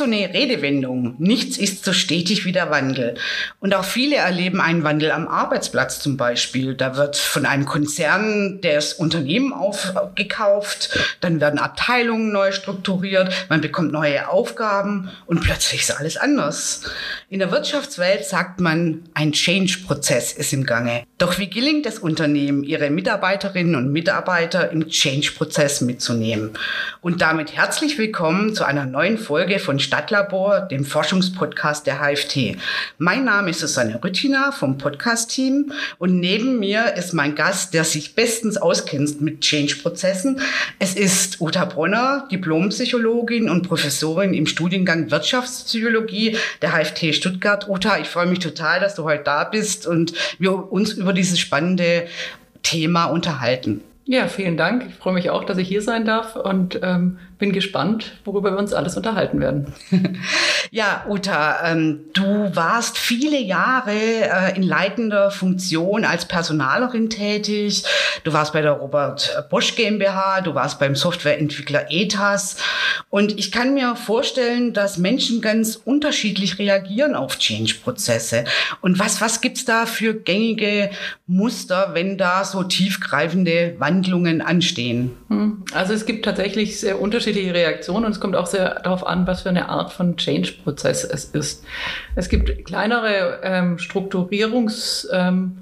so eine Redewendung. Nichts ist so stetig wie der Wandel. Und auch viele erleben einen Wandel am Arbeitsplatz zum Beispiel. Da wird von einem Konzern das Unternehmen aufgekauft, dann werden Abteilungen neu strukturiert, man bekommt neue Aufgaben und plötzlich ist alles anders. In der Wirtschaftswelt sagt man, ein Change-Prozess ist im Gange. Doch wie gelingt es Unternehmen, ihre Mitarbeiterinnen und Mitarbeiter im Change-Prozess mitzunehmen? Und damit herzlich willkommen zu einer neuen Folge von Stadtlabor, dem Forschungspodcast der HFT. Mein Name ist Susanne Rüttina vom Podcast-Team und neben mir ist mein Gast, der sich bestens auskennt mit Change-Prozessen. Es ist Uta Bronner, Diplompsychologin und Professorin im Studiengang Wirtschaftspsychologie der HFT Stuttgart. Uta, ich freue mich total, dass du heute da bist und wir uns über dieses spannende Thema unterhalten. Ja, vielen Dank. Ich freue mich auch, dass ich hier sein darf und ähm, bin gespannt, worüber wir uns alles unterhalten werden. ja, Uta, ähm, du warst viele Jahre äh, in leitender Funktion als Personalerin tätig. Du warst bei der Robert Bosch GmbH, du warst beim Softwareentwickler ETAS. Und ich kann mir vorstellen, dass Menschen ganz unterschiedlich reagieren auf Change-Prozesse. Und was, was gibt's da für gängige Muster, wenn da so tiefgreifende Wandlungen anstehen? Hm, also es gibt tatsächlich sehr unterschiedliche unterschiedliche Reaktionen und es kommt auch sehr darauf an, was für eine Art von Change-Prozess es ist. Es gibt kleinere ähm, Strukturierungsthemen,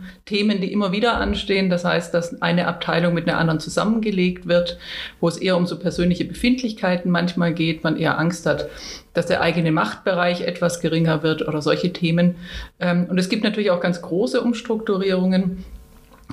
ähm, die immer wieder anstehen. Das heißt, dass eine Abteilung mit einer anderen zusammengelegt wird, wo es eher um so persönliche Befindlichkeiten manchmal geht, man eher Angst hat, dass der eigene Machtbereich etwas geringer wird oder solche Themen. Ähm, und es gibt natürlich auch ganz große Umstrukturierungen,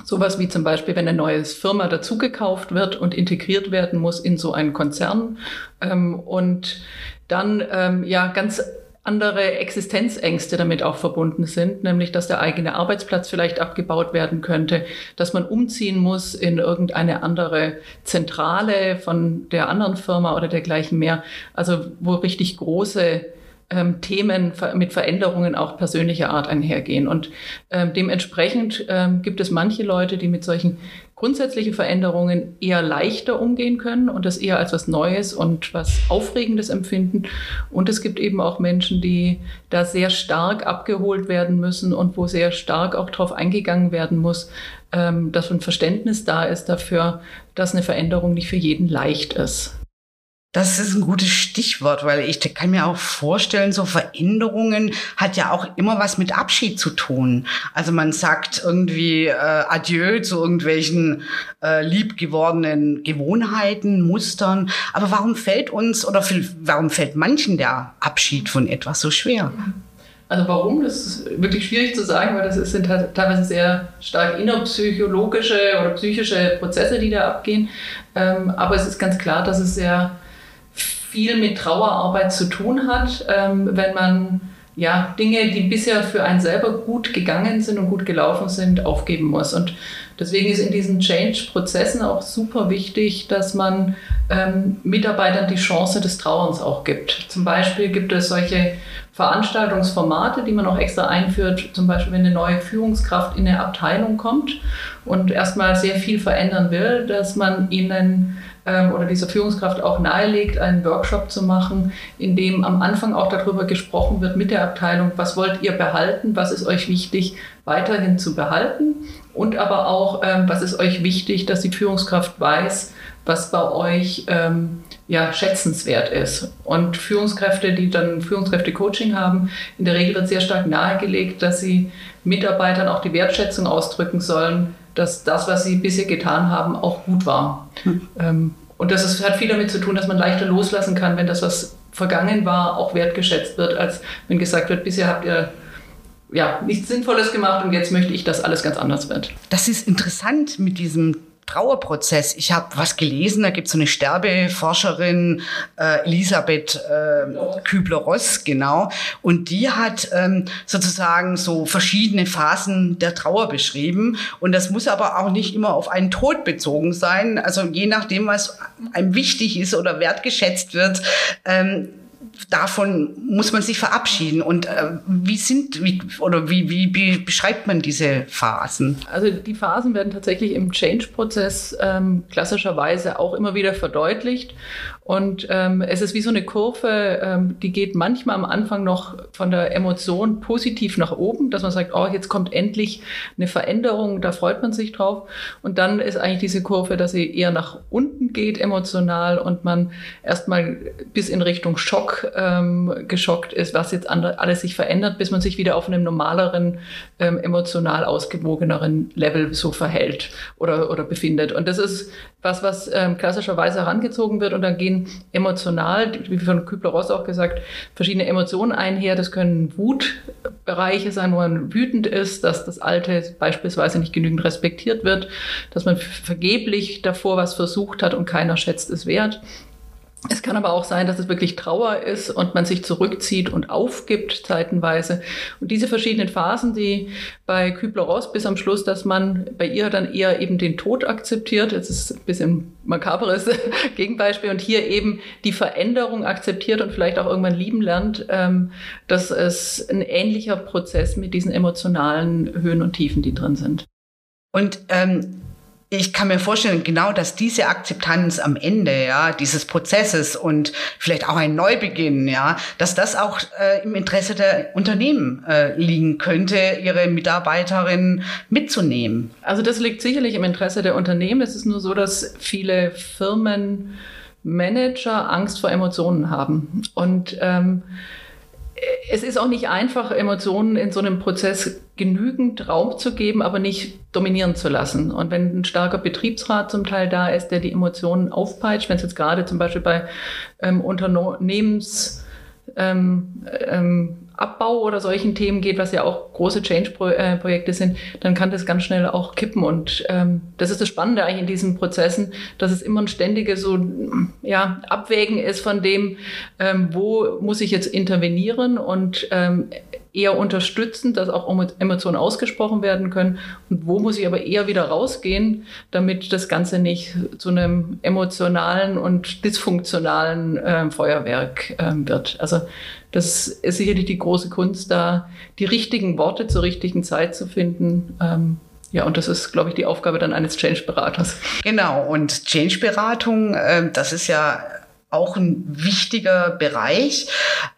Sowas wie zum Beispiel, wenn eine neue Firma dazugekauft wird und integriert werden muss in so einen Konzern ähm, und dann ähm, ja ganz andere Existenzängste damit auch verbunden sind, nämlich dass der eigene Arbeitsplatz vielleicht abgebaut werden könnte, dass man umziehen muss in irgendeine andere Zentrale von der anderen Firma oder dergleichen mehr. Also wo richtig große ähm, Themen mit Veränderungen auch persönlicher Art einhergehen. Und ähm, dementsprechend ähm, gibt es manche Leute, die mit solchen grundsätzlichen Veränderungen eher leichter umgehen können und das eher als was Neues und was Aufregendes empfinden. Und es gibt eben auch Menschen, die da sehr stark abgeholt werden müssen und wo sehr stark auch darauf eingegangen werden muss, ähm, dass ein Verständnis da ist dafür, dass eine Veränderung nicht für jeden leicht ist. Das ist ein gutes Stichwort, weil ich kann mir auch vorstellen, so Veränderungen hat ja auch immer was mit Abschied zu tun. Also man sagt irgendwie äh, Adieu zu irgendwelchen äh, liebgewordenen Gewohnheiten, Mustern. Aber warum fällt uns oder warum fällt manchen der Abschied von etwas so schwer? Also warum, das ist wirklich schwierig zu sagen, weil das sind teilweise sehr stark innerpsychologische oder psychische Prozesse, die da abgehen. Ähm, aber es ist ganz klar, dass es sehr viel mit Trauerarbeit zu tun hat, ähm, wenn man ja, Dinge, die bisher für einen selber gut gegangen sind und gut gelaufen sind, aufgeben muss. Und deswegen ist in diesen Change-Prozessen auch super wichtig, dass man ähm, Mitarbeitern die Chance des Trauerns auch gibt. Zum Beispiel gibt es solche Veranstaltungsformate, die man auch extra einführt, zum Beispiel wenn eine neue Führungskraft in eine Abteilung kommt und erstmal sehr viel verändern will, dass man ihnen ähm, oder dieser Führungskraft auch nahelegt, einen Workshop zu machen, in dem am Anfang auch darüber gesprochen wird mit der Abteilung, was wollt ihr behalten, was ist euch wichtig weiterhin zu behalten und aber auch, ähm, was ist euch wichtig, dass die Führungskraft weiß, was bei euch ähm, ja, schätzenswert ist. Und Führungskräfte, die dann Führungskräfte-Coaching haben, in der Regel wird sehr stark nahegelegt, dass sie Mitarbeitern auch die Wertschätzung ausdrücken sollen, dass das, was sie bisher getan haben, auch gut war. Mhm. und das ist, hat viel damit zu tun, dass man leichter loslassen kann, wenn das, was vergangen war, auch wertgeschätzt wird, als wenn gesagt wird, bisher habt ihr ja, nichts Sinnvolles gemacht und jetzt möchte ich, dass alles ganz anders wird. Das ist interessant mit diesem Trauerprozess. Ich habe was gelesen, da gibt es so eine Sterbeforscherin, äh, Elisabeth äh, Kübler-Ross, genau. Und die hat ähm, sozusagen so verschiedene Phasen der Trauer beschrieben. Und das muss aber auch nicht immer auf einen Tod bezogen sein. Also je nachdem, was einem wichtig ist oder wertgeschätzt wird. Ähm, davon muss man sich verabschieden. Und äh, wie sind, wie, oder wie, wie, wie beschreibt man diese Phasen? Also die Phasen werden tatsächlich im Change-Prozess ähm, klassischerweise auch immer wieder verdeutlicht. Und ähm, es ist wie so eine Kurve, ähm, die geht manchmal am Anfang noch von der Emotion positiv nach oben, dass man sagt, oh, jetzt kommt endlich eine Veränderung, da freut man sich drauf. Und dann ist eigentlich diese Kurve, dass sie eher nach unten geht emotional und man erstmal bis in Richtung Schock ähm, geschockt ist, was jetzt alles sich verändert, bis man sich wieder auf einem normaleren, ähm, emotional ausgewogeneren Level so verhält oder, oder befindet. Und das ist was, was ähm, klassischerweise herangezogen wird und dann gehen emotional, wie von Kübler-Ross auch gesagt, verschiedene Emotionen einher. Das können Wutbereiche sein, wo man wütend ist, dass das Alte beispielsweise nicht genügend respektiert wird, dass man vergeblich davor was versucht hat und keiner schätzt es wert. Es kann aber auch sein, dass es wirklich Trauer ist und man sich zurückzieht und aufgibt zeitenweise. Und diese verschiedenen Phasen, die bei Kübler-Ross bis am Schluss, dass man bei ihr dann eher eben den Tod akzeptiert, das ist ein bisschen makaberes Gegenbeispiel, und hier eben die Veränderung akzeptiert und vielleicht auch irgendwann lieben lernt, ähm, dass es ein ähnlicher Prozess mit diesen emotionalen Höhen und Tiefen, die drin sind. Und ähm ich kann mir vorstellen, genau, dass diese Akzeptanz am Ende, ja, dieses Prozesses und vielleicht auch ein Neubeginn, ja, dass das auch äh, im Interesse der Unternehmen äh, liegen könnte, ihre Mitarbeiterinnen mitzunehmen. Also das liegt sicherlich im Interesse der Unternehmen. Es ist nur so, dass viele Firmenmanager Angst vor Emotionen haben und ähm, es ist auch nicht einfach, Emotionen in so einem Prozess genügend Raum zu geben, aber nicht dominieren zu lassen. Und wenn ein starker Betriebsrat zum Teil da ist, der die Emotionen aufpeitscht, wenn es jetzt gerade zum Beispiel bei ähm, Unternehmens ähm, ähm, Abbau oder solchen Themen geht, was ja auch große Change-Projekte sind, dann kann das ganz schnell auch kippen. Und ähm, das ist das Spannende eigentlich in diesen Prozessen, dass es immer ein ständiges so ja, Abwägen ist von dem, ähm, wo muss ich jetzt intervenieren und ähm, eher unterstützen, dass auch Emotionen ausgesprochen werden können und wo muss ich aber eher wieder rausgehen, damit das Ganze nicht zu einem emotionalen und dysfunktionalen äh, Feuerwerk äh, wird. Also das ist sicherlich die große Kunst, da die richtigen Worte zur richtigen Zeit zu finden. Ähm, ja, und das ist, glaube ich, die Aufgabe dann eines Change-Beraters. Genau, und Change-Beratung, äh, das ist ja auch ein wichtiger Bereich.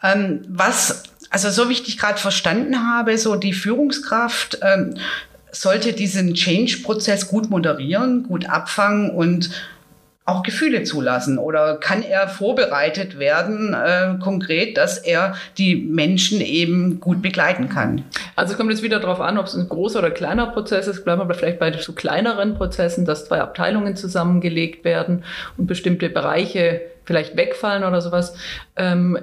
Ähm, was also so wie ich dich gerade verstanden habe, so die Führungskraft ähm, sollte diesen Change-Prozess gut moderieren, gut abfangen und auch Gefühle zulassen? Oder kann er vorbereitet werden, äh, konkret, dass er die Menschen eben gut begleiten kann? Also es kommt jetzt wieder darauf an, ob es ein großer oder kleiner Prozess ist. Bleiben wir vielleicht bei so kleineren Prozessen, dass zwei Abteilungen zusammengelegt werden und bestimmte Bereiche vielleicht wegfallen oder sowas. Ähm,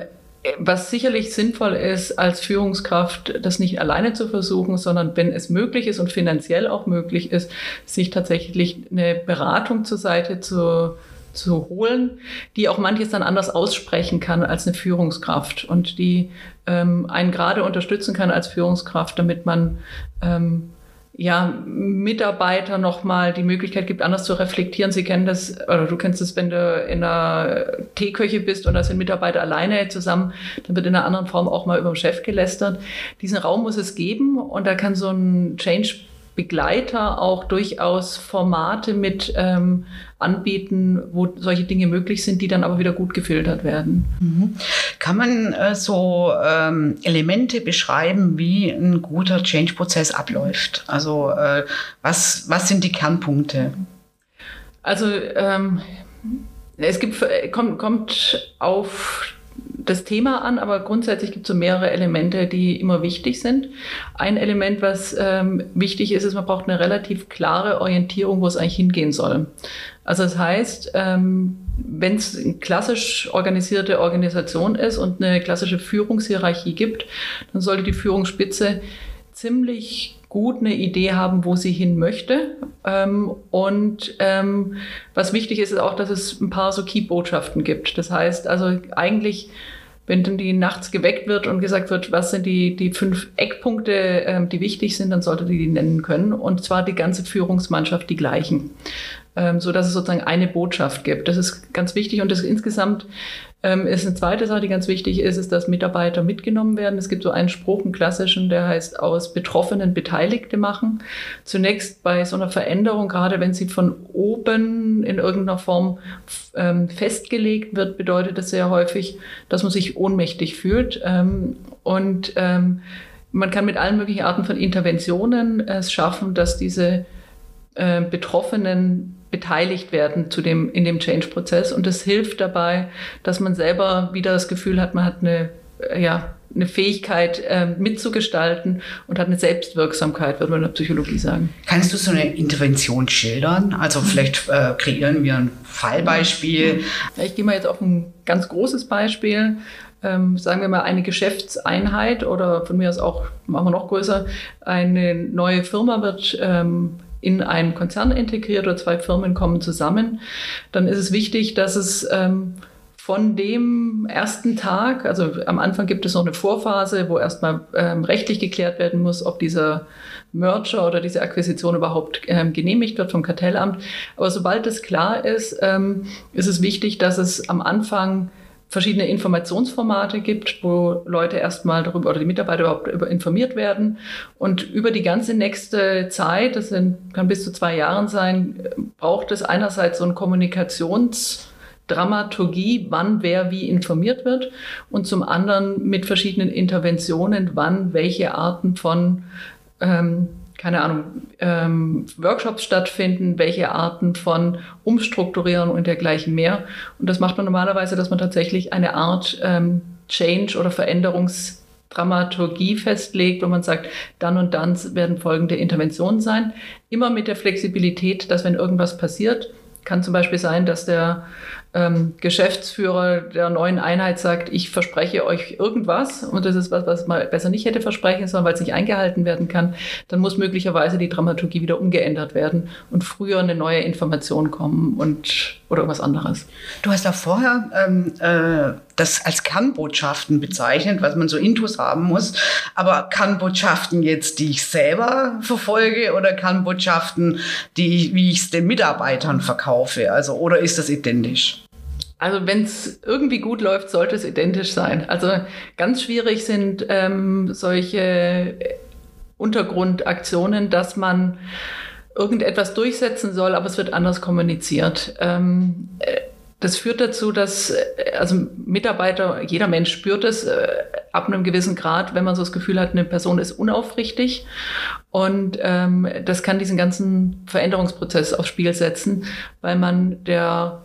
was sicherlich sinnvoll ist, als Führungskraft das nicht alleine zu versuchen, sondern wenn es möglich ist und finanziell auch möglich ist, sich tatsächlich eine Beratung zur Seite zu, zu holen, die auch manches dann anders aussprechen kann als eine Führungskraft und die ähm, einen gerade unterstützen kann als Führungskraft, damit man ähm, ja, Mitarbeiter nochmal die Möglichkeit gibt, anders zu reflektieren. Sie kennen das, oder du kennst das, wenn du in einer Teeküche bist und da sind Mitarbeiter alleine zusammen, dann wird in einer anderen Form auch mal über den Chef gelästert. Diesen Raum muss es geben und da kann so ein Change Begleiter auch durchaus Formate mit ähm, anbieten, wo solche Dinge möglich sind, die dann aber wieder gut gefiltert werden. Mhm. Kann man äh, so ähm, Elemente beschreiben, wie ein guter Change-Prozess abläuft? Also äh, was, was sind die Kernpunkte? Also ähm, es gibt, kommt, kommt auf das Thema an, aber grundsätzlich gibt es so mehrere Elemente, die immer wichtig sind. Ein Element, was ähm, wichtig ist, ist, man braucht eine relativ klare Orientierung, wo es eigentlich hingehen soll. Also das heißt, ähm, wenn es eine klassisch organisierte Organisation ist und eine klassische Führungshierarchie gibt, dann sollte die Führungsspitze ziemlich gut eine Idee haben, wo sie hin möchte. Ähm, und ähm, was wichtig ist, ist auch, dass es ein paar so Key-Botschaften gibt. Das heißt also eigentlich, wenn dann die nachts geweckt wird und gesagt wird, was sind die, die fünf Eckpunkte, ähm, die wichtig sind, dann sollte die die nennen können. Und zwar die ganze Führungsmannschaft die gleichen. Ähm, so dass es sozusagen eine Botschaft gibt. Das ist ganz wichtig und das insgesamt ähm, ist eine zweite Sache, die ganz wichtig ist, ist, dass Mitarbeiter mitgenommen werden. Es gibt so einen Spruch, einen klassischen, der heißt, aus Betroffenen Beteiligte machen. Zunächst bei so einer Veränderung, gerade wenn sie von oben in irgendeiner Form ähm, festgelegt wird, bedeutet das sehr häufig, dass man sich ohnmächtig fühlt. Ähm, und ähm, man kann mit allen möglichen Arten von Interventionen es schaffen, dass diese äh, Betroffenen beteiligt werden zu dem, in dem Change-Prozess. Und das hilft dabei, dass man selber wieder das Gefühl hat, man hat eine, äh, ja, eine Fähigkeit äh, mitzugestalten und hat eine Selbstwirksamkeit, würde man in der Psychologie sagen. Kannst du so eine Intervention schildern? Also vielleicht äh, kreieren wir ein Fallbeispiel. Ich gehe mal jetzt auf ein ganz großes Beispiel. Ähm, sagen wir mal eine Geschäftseinheit oder von mir aus auch, machen wir noch größer, eine neue Firma wird ähm, in einen Konzern integriert oder zwei Firmen kommen zusammen, dann ist es wichtig, dass es ähm, von dem ersten Tag, also am Anfang gibt es noch eine Vorphase, wo erstmal ähm, rechtlich geklärt werden muss, ob dieser Merger oder diese Akquisition überhaupt ähm, genehmigt wird vom Kartellamt. Aber sobald es klar ist, ähm, ist es wichtig, dass es am Anfang verschiedene Informationsformate gibt, wo Leute erstmal darüber oder die Mitarbeiter überhaupt über informiert werden. Und über die ganze nächste Zeit, das sind, kann bis zu zwei Jahren sein, braucht es einerseits so ein Kommunikationsdramaturgie, wann wer wie informiert wird und zum anderen mit verschiedenen Interventionen, wann welche Arten von ähm, keine Ahnung, ähm, Workshops stattfinden, welche Arten von Umstrukturieren und dergleichen mehr. Und das macht man normalerweise, dass man tatsächlich eine Art ähm, Change- oder Veränderungsdramaturgie festlegt, wo man sagt, dann und dann werden folgende Interventionen sein. Immer mit der Flexibilität, dass wenn irgendwas passiert, kann zum Beispiel sein, dass der ähm, Geschäftsführer der neuen Einheit sagt, ich verspreche euch irgendwas und das ist was, was man besser nicht hätte versprechen sollen, weil es nicht eingehalten werden kann, dann muss möglicherweise die Dramaturgie wieder umgeändert werden und früher eine neue Information kommen und oder irgendwas anderes. Du hast auch vorher ähm, äh, das als Kernbotschaften bezeichnet, was man so Intus haben muss. Aber Kernbotschaften jetzt, die ich selber verfolge oder Kernbotschaften, die ich, wie ich es den Mitarbeitern verkaufe? Also, oder ist das identisch? Also wenn es irgendwie gut läuft, sollte es identisch sein. Also ganz schwierig sind ähm, solche Untergrundaktionen, dass man irgendetwas durchsetzen soll, aber es wird anders kommuniziert. Ähm, äh, das führt dazu, dass äh, also Mitarbeiter, jeder Mensch spürt es äh, ab einem gewissen Grad, wenn man so das Gefühl hat, eine Person ist unaufrichtig. Und ähm, das kann diesen ganzen Veränderungsprozess aufs Spiel setzen, weil man der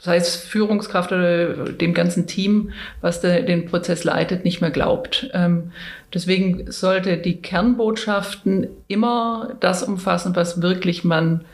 sei es Führungskraft oder dem ganzen Team, was de, den Prozess leitet, nicht mehr glaubt. Ähm, deswegen sollte die Kernbotschaften immer das umfassen, was wirklich man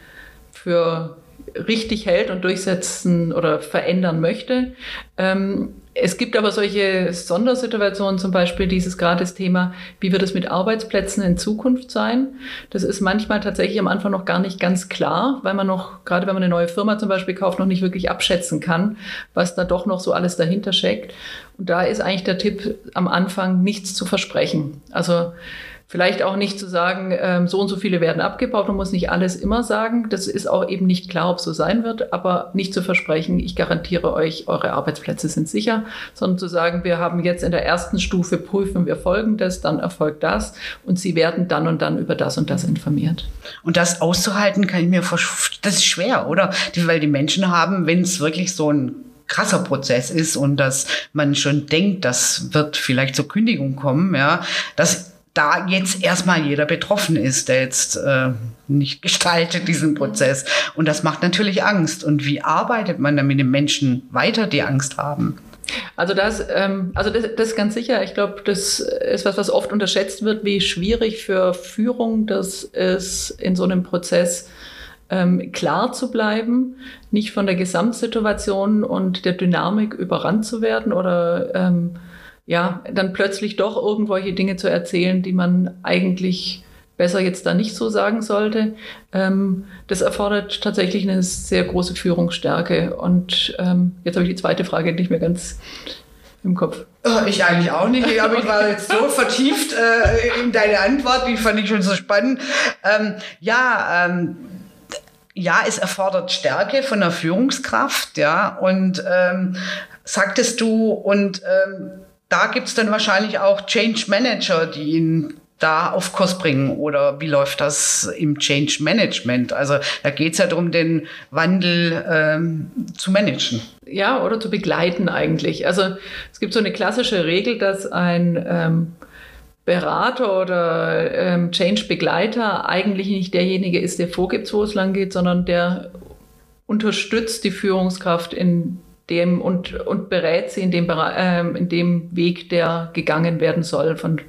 für richtig hält und durchsetzen oder verändern möchte. Ähm, es gibt aber solche Sondersituationen, zum Beispiel dieses Gratis-Thema, wie wird es mit Arbeitsplätzen in Zukunft sein? Das ist manchmal tatsächlich am Anfang noch gar nicht ganz klar, weil man noch, gerade wenn man eine neue Firma zum Beispiel kauft, noch nicht wirklich abschätzen kann, was da doch noch so alles dahinter steckt. Und da ist eigentlich der Tipp am Anfang nichts zu versprechen. Also Vielleicht auch nicht zu sagen, ähm, so und so viele werden abgebaut. Man muss nicht alles immer sagen. Das ist auch eben nicht klar, ob so sein wird, aber nicht zu versprechen, ich garantiere euch, eure Arbeitsplätze sind sicher, sondern zu sagen, wir haben jetzt in der ersten Stufe prüfen wir folgendes, dann erfolgt das und sie werden dann und dann über das und das informiert. Und das auszuhalten, kann ich mir vorstellen, das ist schwer, oder? Weil die Menschen haben, wenn es wirklich so ein krasser Prozess ist und dass man schon denkt, das wird vielleicht zur Kündigung kommen, ja, das da jetzt erstmal jeder betroffen ist, der jetzt äh, nicht gestaltet diesen Prozess. Und das macht natürlich Angst. Und wie arbeitet man dann mit den Menschen weiter, die Angst haben? Also das, ähm, also das, das ist ganz sicher. Ich glaube, das ist was, was oft unterschätzt wird, wie schwierig für Führung das ist, in so einem Prozess ähm, klar zu bleiben, nicht von der Gesamtsituation und der Dynamik überrannt zu werden oder ähm, ja, dann plötzlich doch irgendwelche Dinge zu erzählen, die man eigentlich besser jetzt da nicht so sagen sollte. Ähm, das erfordert tatsächlich eine sehr große Führungsstärke. Und ähm, jetzt habe ich die zweite Frage nicht mehr ganz im Kopf. Oh, ich eigentlich auch nicht, aber ich war jetzt so vertieft äh, in deine Antwort, die fand ich schon so spannend. Ähm, ja, ähm, ja, es erfordert Stärke von der Führungskraft, ja, und ähm, sagtest du, und ähm, da gibt's dann wahrscheinlich auch Change Manager, die ihn da auf Kurs bringen oder wie läuft das im Change Management? Also da geht's ja darum, den Wandel ähm, zu managen. Ja, oder zu begleiten eigentlich. Also es gibt so eine klassische Regel, dass ein ähm, Berater oder ähm, Change-Begleiter eigentlich nicht derjenige ist, der vorgibt, wo es lang geht, sondern der unterstützt die Führungskraft in dem und, und berät sie in dem, ähm, in dem Weg, der gegangen werden soll von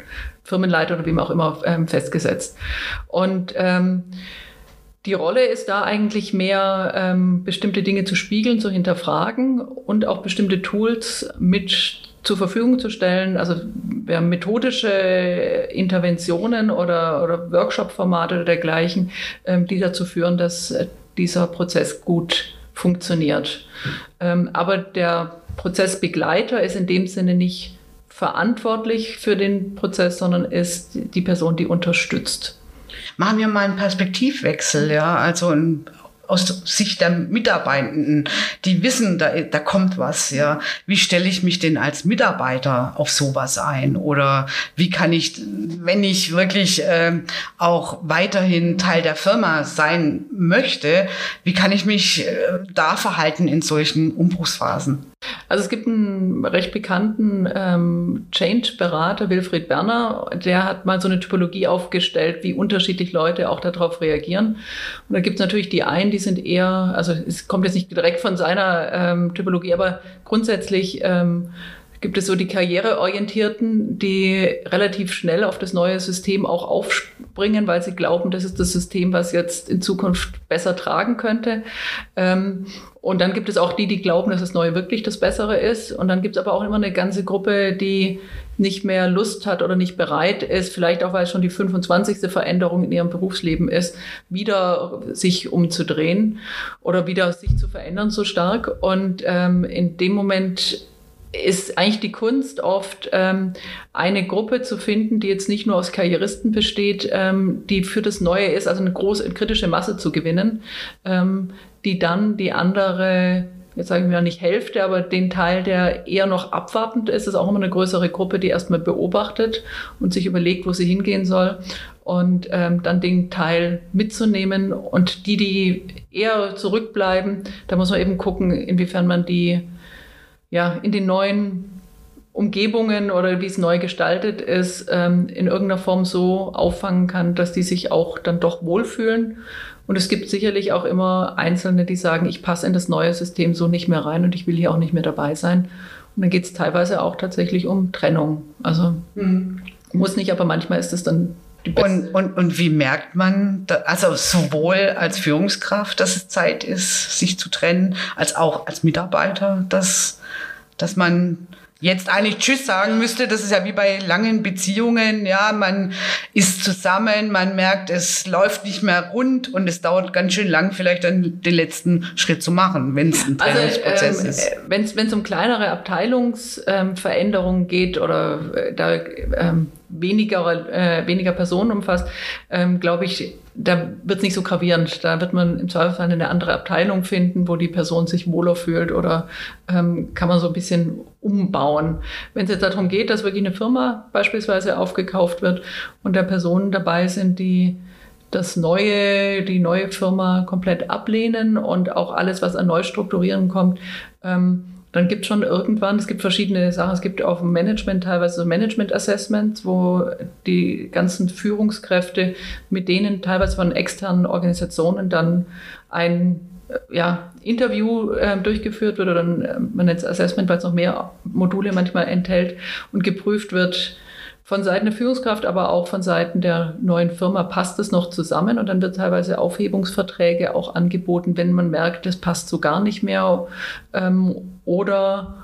Firmenleiter oder wem auch immer ähm, festgesetzt. Und ähm, die Rolle ist da eigentlich mehr, ähm, bestimmte Dinge zu spiegeln, zu hinterfragen und auch bestimmte Tools mit zur Verfügung zu stellen. Also wir haben methodische Interventionen oder, oder Workshop-Formate oder dergleichen, ähm, die dazu führen, dass äh, dieser Prozess gut funktioniert. Ähm, aber der Prozessbegleiter ist in dem Sinne nicht verantwortlich für den Prozess, sondern ist die Person, die unterstützt. Machen wir mal einen Perspektivwechsel, ja, also ein aus Sicht der Mitarbeitenden, die wissen, da, da kommt was, ja. Wie stelle ich mich denn als Mitarbeiter auf sowas ein? Oder wie kann ich, wenn ich wirklich äh, auch weiterhin Teil der Firma sein möchte, wie kann ich mich äh, da verhalten in solchen Umbruchsphasen? Also es gibt einen recht bekannten ähm, Change-Berater, Wilfried Berner, der hat mal so eine Typologie aufgestellt, wie unterschiedlich Leute auch darauf reagieren. Und da gibt es natürlich die einen, die sind eher, also es kommt jetzt nicht direkt von seiner ähm, Typologie, aber grundsätzlich ähm, gibt es so die Karriereorientierten, die relativ schnell auf das neue System auch aufspringen, weil sie glauben, das ist das System, was jetzt in Zukunft besser tragen könnte. Ähm, und dann gibt es auch die, die glauben, dass das Neue wirklich das Bessere ist. Und dann gibt es aber auch immer eine ganze Gruppe, die nicht mehr Lust hat oder nicht bereit ist, vielleicht auch weil es schon die 25. Veränderung in ihrem Berufsleben ist, wieder sich umzudrehen oder wieder sich zu verändern so stark. Und ähm, in dem Moment ist eigentlich die Kunst oft ähm, eine Gruppe zu finden, die jetzt nicht nur aus Karrieristen besteht, ähm, die für das Neue ist, also eine große kritische Masse zu gewinnen, ähm, die dann die andere, jetzt sagen wir nicht Hälfte, aber den Teil, der eher noch abwartend ist, ist auch immer eine größere Gruppe, die erstmal beobachtet und sich überlegt, wo sie hingehen soll und ähm, dann den Teil mitzunehmen. Und die, die eher zurückbleiben, da muss man eben gucken, inwiefern man die ja in den neuen Umgebungen oder wie es neu gestaltet ist, ähm, in irgendeiner Form so auffangen kann, dass die sich auch dann doch wohlfühlen und es gibt sicherlich auch immer Einzelne, die sagen, ich passe in das neue System so nicht mehr rein und ich will hier auch nicht mehr dabei sein. Und dann geht es teilweise auch tatsächlich um Trennung. Also mhm. muss nicht, aber manchmal ist es dann. Und, und, und wie merkt man, also sowohl als Führungskraft, dass es Zeit ist, sich zu trennen, als auch als Mitarbeiter, dass, dass man jetzt eigentlich Tschüss sagen müsste. Das ist ja wie bei langen Beziehungen. Ja, man ist zusammen, man merkt, es läuft nicht mehr rund und es dauert ganz schön lang, vielleicht dann den letzten Schritt zu machen, wenn es ein also, Trennungsprozess also, ähm, ist. Wenn es um kleinere Abteilungsveränderungen ähm, geht oder äh, da ähm, weniger, äh, weniger Personen umfasst, ähm, glaube ich, da wird es nicht so gravierend. Da wird man im Zweifelsfall eine andere Abteilung finden, wo die Person sich wohler fühlt oder ähm, kann man so ein bisschen umbauen. Wenn es jetzt darum geht, dass wirklich eine Firma beispielsweise aufgekauft wird und da Personen dabei sind, die das neue, die neue Firma komplett ablehnen und auch alles, was an Neustrukturieren kommt, ähm, dann gibt es schon irgendwann, es gibt verschiedene Sachen, es gibt auch im Management teilweise so Management-Assessments, wo die ganzen Führungskräfte mit denen teilweise von externen Organisationen dann ein äh, ja, Interview äh, durchgeführt wird oder dann, äh, man nennt es Assessment, weil es noch mehr Module manchmal enthält und geprüft wird, von Seiten der Führungskraft, aber auch von Seiten der neuen Firma. Passt es noch zusammen? Und dann wird teilweise Aufhebungsverträge auch angeboten, wenn man merkt, das passt so gar nicht mehr ähm, oder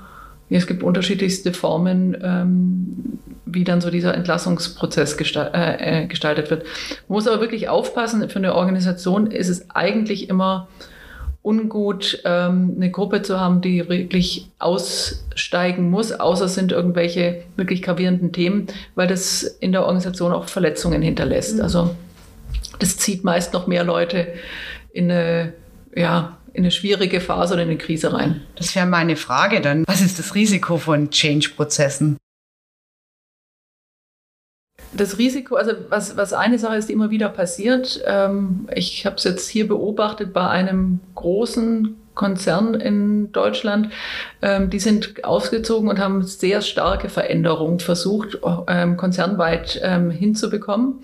es gibt unterschiedlichste Formen, ähm, wie dann so dieser Entlassungsprozess gestal äh, äh, gestaltet wird. Man muss aber wirklich aufpassen, für eine Organisation ist es eigentlich immer ungut, ähm, eine Gruppe zu haben, die wirklich aussteigen muss, außer es sind irgendwelche wirklich gravierenden Themen, weil das in der Organisation auch Verletzungen hinterlässt. Mhm. Also das zieht meist noch mehr Leute in eine, ja, in eine schwierige Phase oder in eine Krise rein. Das wäre meine Frage dann. Was ist das Risiko von Change-Prozessen? Das Risiko, also was, was eine Sache ist, die immer wieder passiert, ähm, ich habe es jetzt hier beobachtet bei einem großen Konzern in Deutschland, ähm, die sind ausgezogen und haben sehr starke Veränderungen versucht, ähm, konzernweit ähm, hinzubekommen.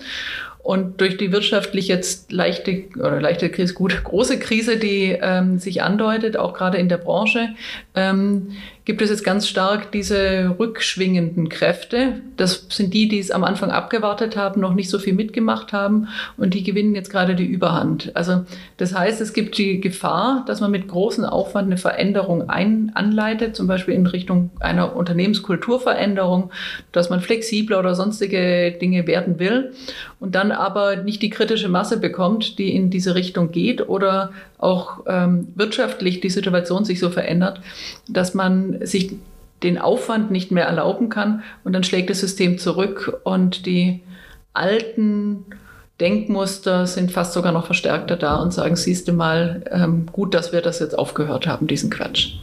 Und durch die wirtschaftlich jetzt leichte oder leichte Krise, gut, große Krise, die ähm, sich andeutet, auch gerade in der Branche, ähm, gibt es jetzt ganz stark diese rückschwingenden Kräfte. Das sind die, die es am Anfang abgewartet haben, noch nicht so viel mitgemacht haben und die gewinnen jetzt gerade die Überhand. Also das heißt, es gibt die Gefahr, dass man mit großem Aufwand eine Veränderung ein anleitet, zum Beispiel in Richtung einer Unternehmenskulturveränderung, dass man flexibler oder sonstige Dinge werden will und dann aber nicht die kritische Masse bekommt, die in diese Richtung geht oder auch ähm, wirtschaftlich die Situation sich so verändert, dass man sich den Aufwand nicht mehr erlauben kann und dann schlägt das System zurück und die alten Denkmuster sind fast sogar noch verstärkter da und sagen, siehst du mal, ähm, gut, dass wir das jetzt aufgehört haben, diesen Quatsch.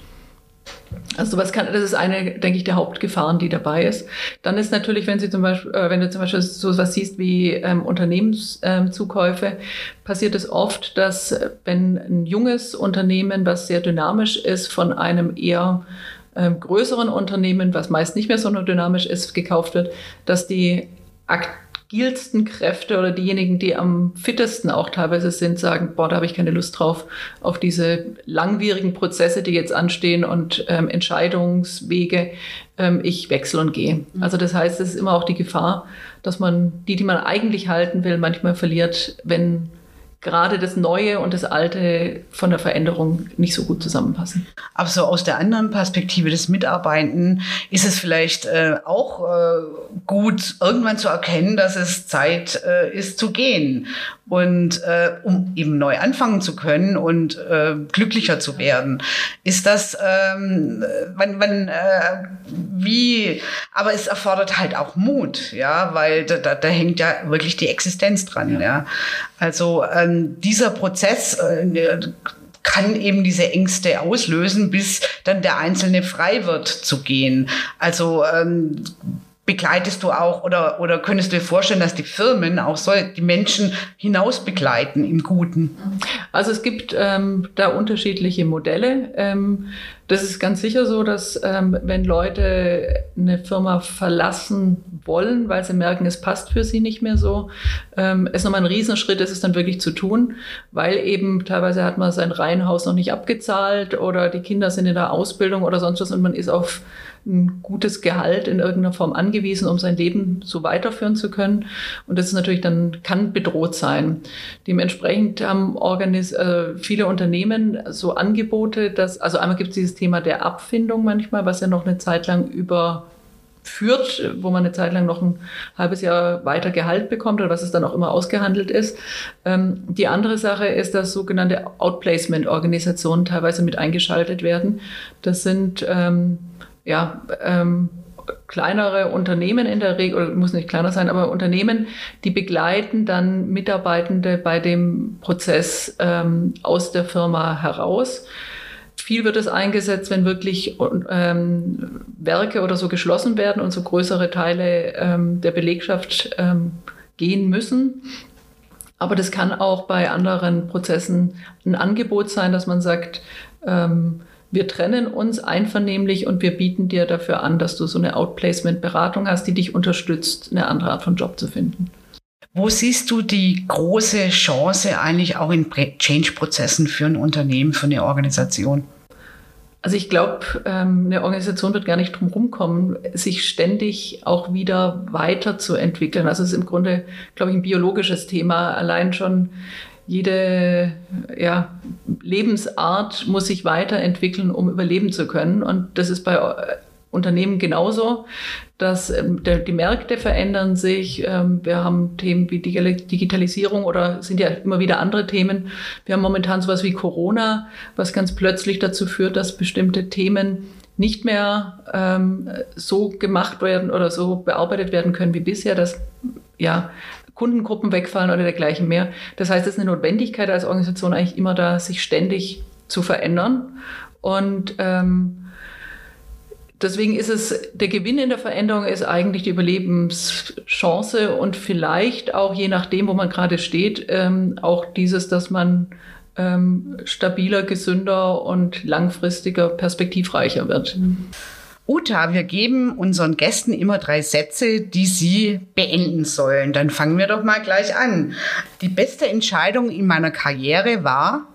Also was kann, das ist eine, denke ich, der Hauptgefahren, die dabei ist. Dann ist natürlich, wenn Sie zum Beispiel, äh, wenn du zum Beispiel so was siehst wie ähm, Unternehmenszukäufe, ähm, passiert es oft, dass äh, wenn ein junges Unternehmen, was sehr dynamisch ist, von einem eher ähm, größeren Unternehmen, was meist nicht mehr so dynamisch ist, gekauft wird, dass die agilsten Kräfte oder diejenigen, die am fittesten auch teilweise sind, sagen, boah, da habe ich keine Lust drauf, auf diese langwierigen Prozesse, die jetzt anstehen und ähm, Entscheidungswege, ähm, ich wechsle und gehe. Mhm. Also das heißt, es ist immer auch die Gefahr, dass man die, die man eigentlich halten will, manchmal verliert, wenn gerade das Neue und das Alte von der Veränderung nicht so gut zusammenpassen. Aber so aus der anderen Perspektive des Mitarbeitenden ist es vielleicht äh, auch äh, gut, irgendwann zu erkennen, dass es Zeit äh, ist zu gehen und äh, um eben neu anfangen zu können und äh, glücklicher zu werden. Ist das, ähm, wann, wann, äh, wie, aber es erfordert halt auch Mut, ja, weil da, da, da hängt ja wirklich die Existenz dran, ja. ja. Also ähm, dieser Prozess äh, kann eben diese Ängste auslösen, bis dann der Einzelne frei wird zu gehen. Also ähm, begleitest du auch oder, oder könntest du dir vorstellen, dass die Firmen auch so die Menschen hinaus begleiten im Guten? Also es gibt ähm, da unterschiedliche Modelle. Ähm, das ist ganz sicher so, dass ähm, wenn Leute eine Firma verlassen wollen, weil sie merken, es passt für sie nicht mehr so, ähm, ist nochmal ein Riesenschritt, ist es dann wirklich zu tun, weil eben teilweise hat man sein Reihenhaus noch nicht abgezahlt oder die Kinder sind in der Ausbildung oder sonst was und man ist auf ein gutes Gehalt in irgendeiner Form angewiesen, um sein Leben so weiterführen zu können. Und das ist natürlich dann, kann bedroht sein. Dementsprechend haben Organis äh, viele Unternehmen so Angebote, dass, also einmal gibt es dieses Thema der Abfindung manchmal, was ja noch eine Zeit lang über führt, wo man eine Zeit lang noch ein halbes Jahr weiter Gehalt bekommt oder was es dann auch immer ausgehandelt ist. Ähm, die andere Sache ist, dass sogenannte Outplacement-Organisationen teilweise mit eingeschaltet werden. Das sind ähm, ja, ähm, kleinere Unternehmen in der Regel, oder muss nicht kleiner sein, aber Unternehmen, die begleiten dann Mitarbeitende bei dem Prozess ähm, aus der Firma heraus. Viel wird es eingesetzt, wenn wirklich ähm, Werke oder so geschlossen werden und so größere Teile ähm, der Belegschaft ähm, gehen müssen. Aber das kann auch bei anderen Prozessen ein Angebot sein, dass man sagt, ähm, wir trennen uns einvernehmlich und wir bieten dir dafür an, dass du so eine Outplacement-Beratung hast, die dich unterstützt, eine andere Art von Job zu finden. Wo siehst du die große Chance eigentlich auch in Change-Prozessen für ein Unternehmen, für eine Organisation? Also ich glaube, ähm, eine Organisation wird gar nicht drum rumkommen, sich ständig auch wieder weiterzuentwickeln. Also es ist im Grunde, glaube ich, ein biologisches Thema. Allein schon jede ja, Lebensart muss sich weiterentwickeln, um überleben zu können. Und das ist bei äh, Unternehmen genauso, dass ähm, die Märkte verändern sich. Ähm, wir haben Themen wie Digitalisierung oder sind ja immer wieder andere Themen. Wir haben momentan sowas wie Corona, was ganz plötzlich dazu führt, dass bestimmte Themen nicht mehr ähm, so gemacht werden oder so bearbeitet werden können wie bisher, dass ja, Kundengruppen wegfallen oder dergleichen mehr. Das heißt, es ist eine Notwendigkeit als Organisation eigentlich immer da, sich ständig zu verändern. Und ähm, deswegen ist es, der Gewinn in der Veränderung ist eigentlich die Überlebenschance und vielleicht auch, je nachdem, wo man gerade steht, ähm, auch dieses, dass man ähm, stabiler, gesünder und langfristiger, perspektivreicher wird. Uta, wir geben unseren Gästen immer drei Sätze, die sie beenden sollen. Dann fangen wir doch mal gleich an. Die beste Entscheidung in meiner Karriere war?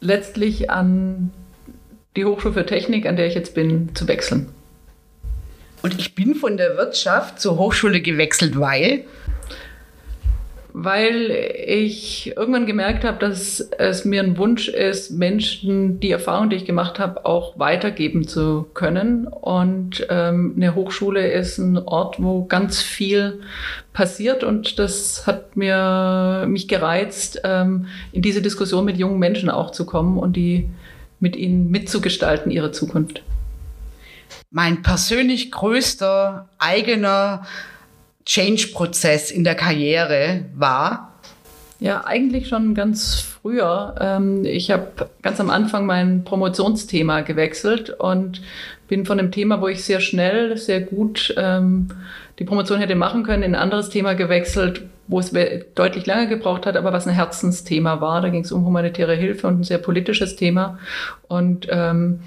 Letztlich an die Hochschule für Technik, an der ich jetzt bin, zu wechseln. Und ich bin von der Wirtschaft zur Hochschule gewechselt, weil? Weil ich irgendwann gemerkt habe, dass es mir ein Wunsch ist, Menschen die Erfahrung, die ich gemacht habe, auch weitergeben zu können. Und ähm, eine Hochschule ist ein Ort, wo ganz viel passiert und das hat mir mich gereizt, ähm, in diese Diskussion mit jungen Menschen auch zu kommen und die mit ihnen mitzugestalten, ihre Zukunft. Mein persönlich größter eigener Change-Prozess in der Karriere war? Ja, eigentlich schon ganz früher. Ähm, ich habe ganz am Anfang mein Promotionsthema gewechselt und bin von dem Thema, wo ich sehr schnell, sehr gut ähm, die Promotion hätte machen können, in ein anderes Thema gewechselt, wo es deutlich lange gebraucht hat, aber was ein Herzensthema war. Da ging es um humanitäre Hilfe und ein sehr politisches Thema. Und ähm,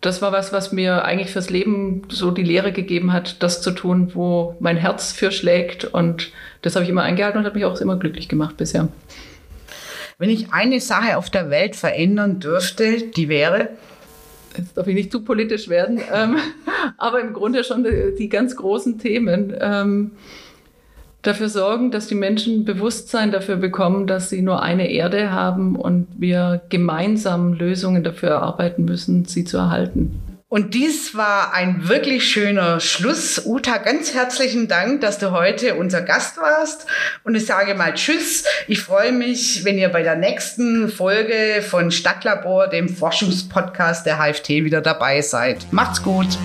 das war was, was mir eigentlich fürs Leben so die Lehre gegeben hat, das zu tun, wo mein Herz für schlägt. Und das habe ich immer eingehalten und hat mich auch immer glücklich gemacht bisher. Wenn ich eine Sache auf der Welt verändern dürfte, die wäre? Jetzt darf ich nicht zu politisch werden, ähm, aber im Grunde schon die, die ganz großen Themen. Ähm, dafür sorgen, dass die Menschen Bewusstsein dafür bekommen, dass sie nur eine Erde haben und wir gemeinsam Lösungen dafür erarbeiten müssen, sie zu erhalten. Und dies war ein wirklich schöner Schluss. Uta, ganz herzlichen Dank, dass du heute unser Gast warst. Und ich sage mal Tschüss. Ich freue mich, wenn ihr bei der nächsten Folge von Stadtlabor, dem Forschungspodcast der HFT, wieder dabei seid. Macht's gut.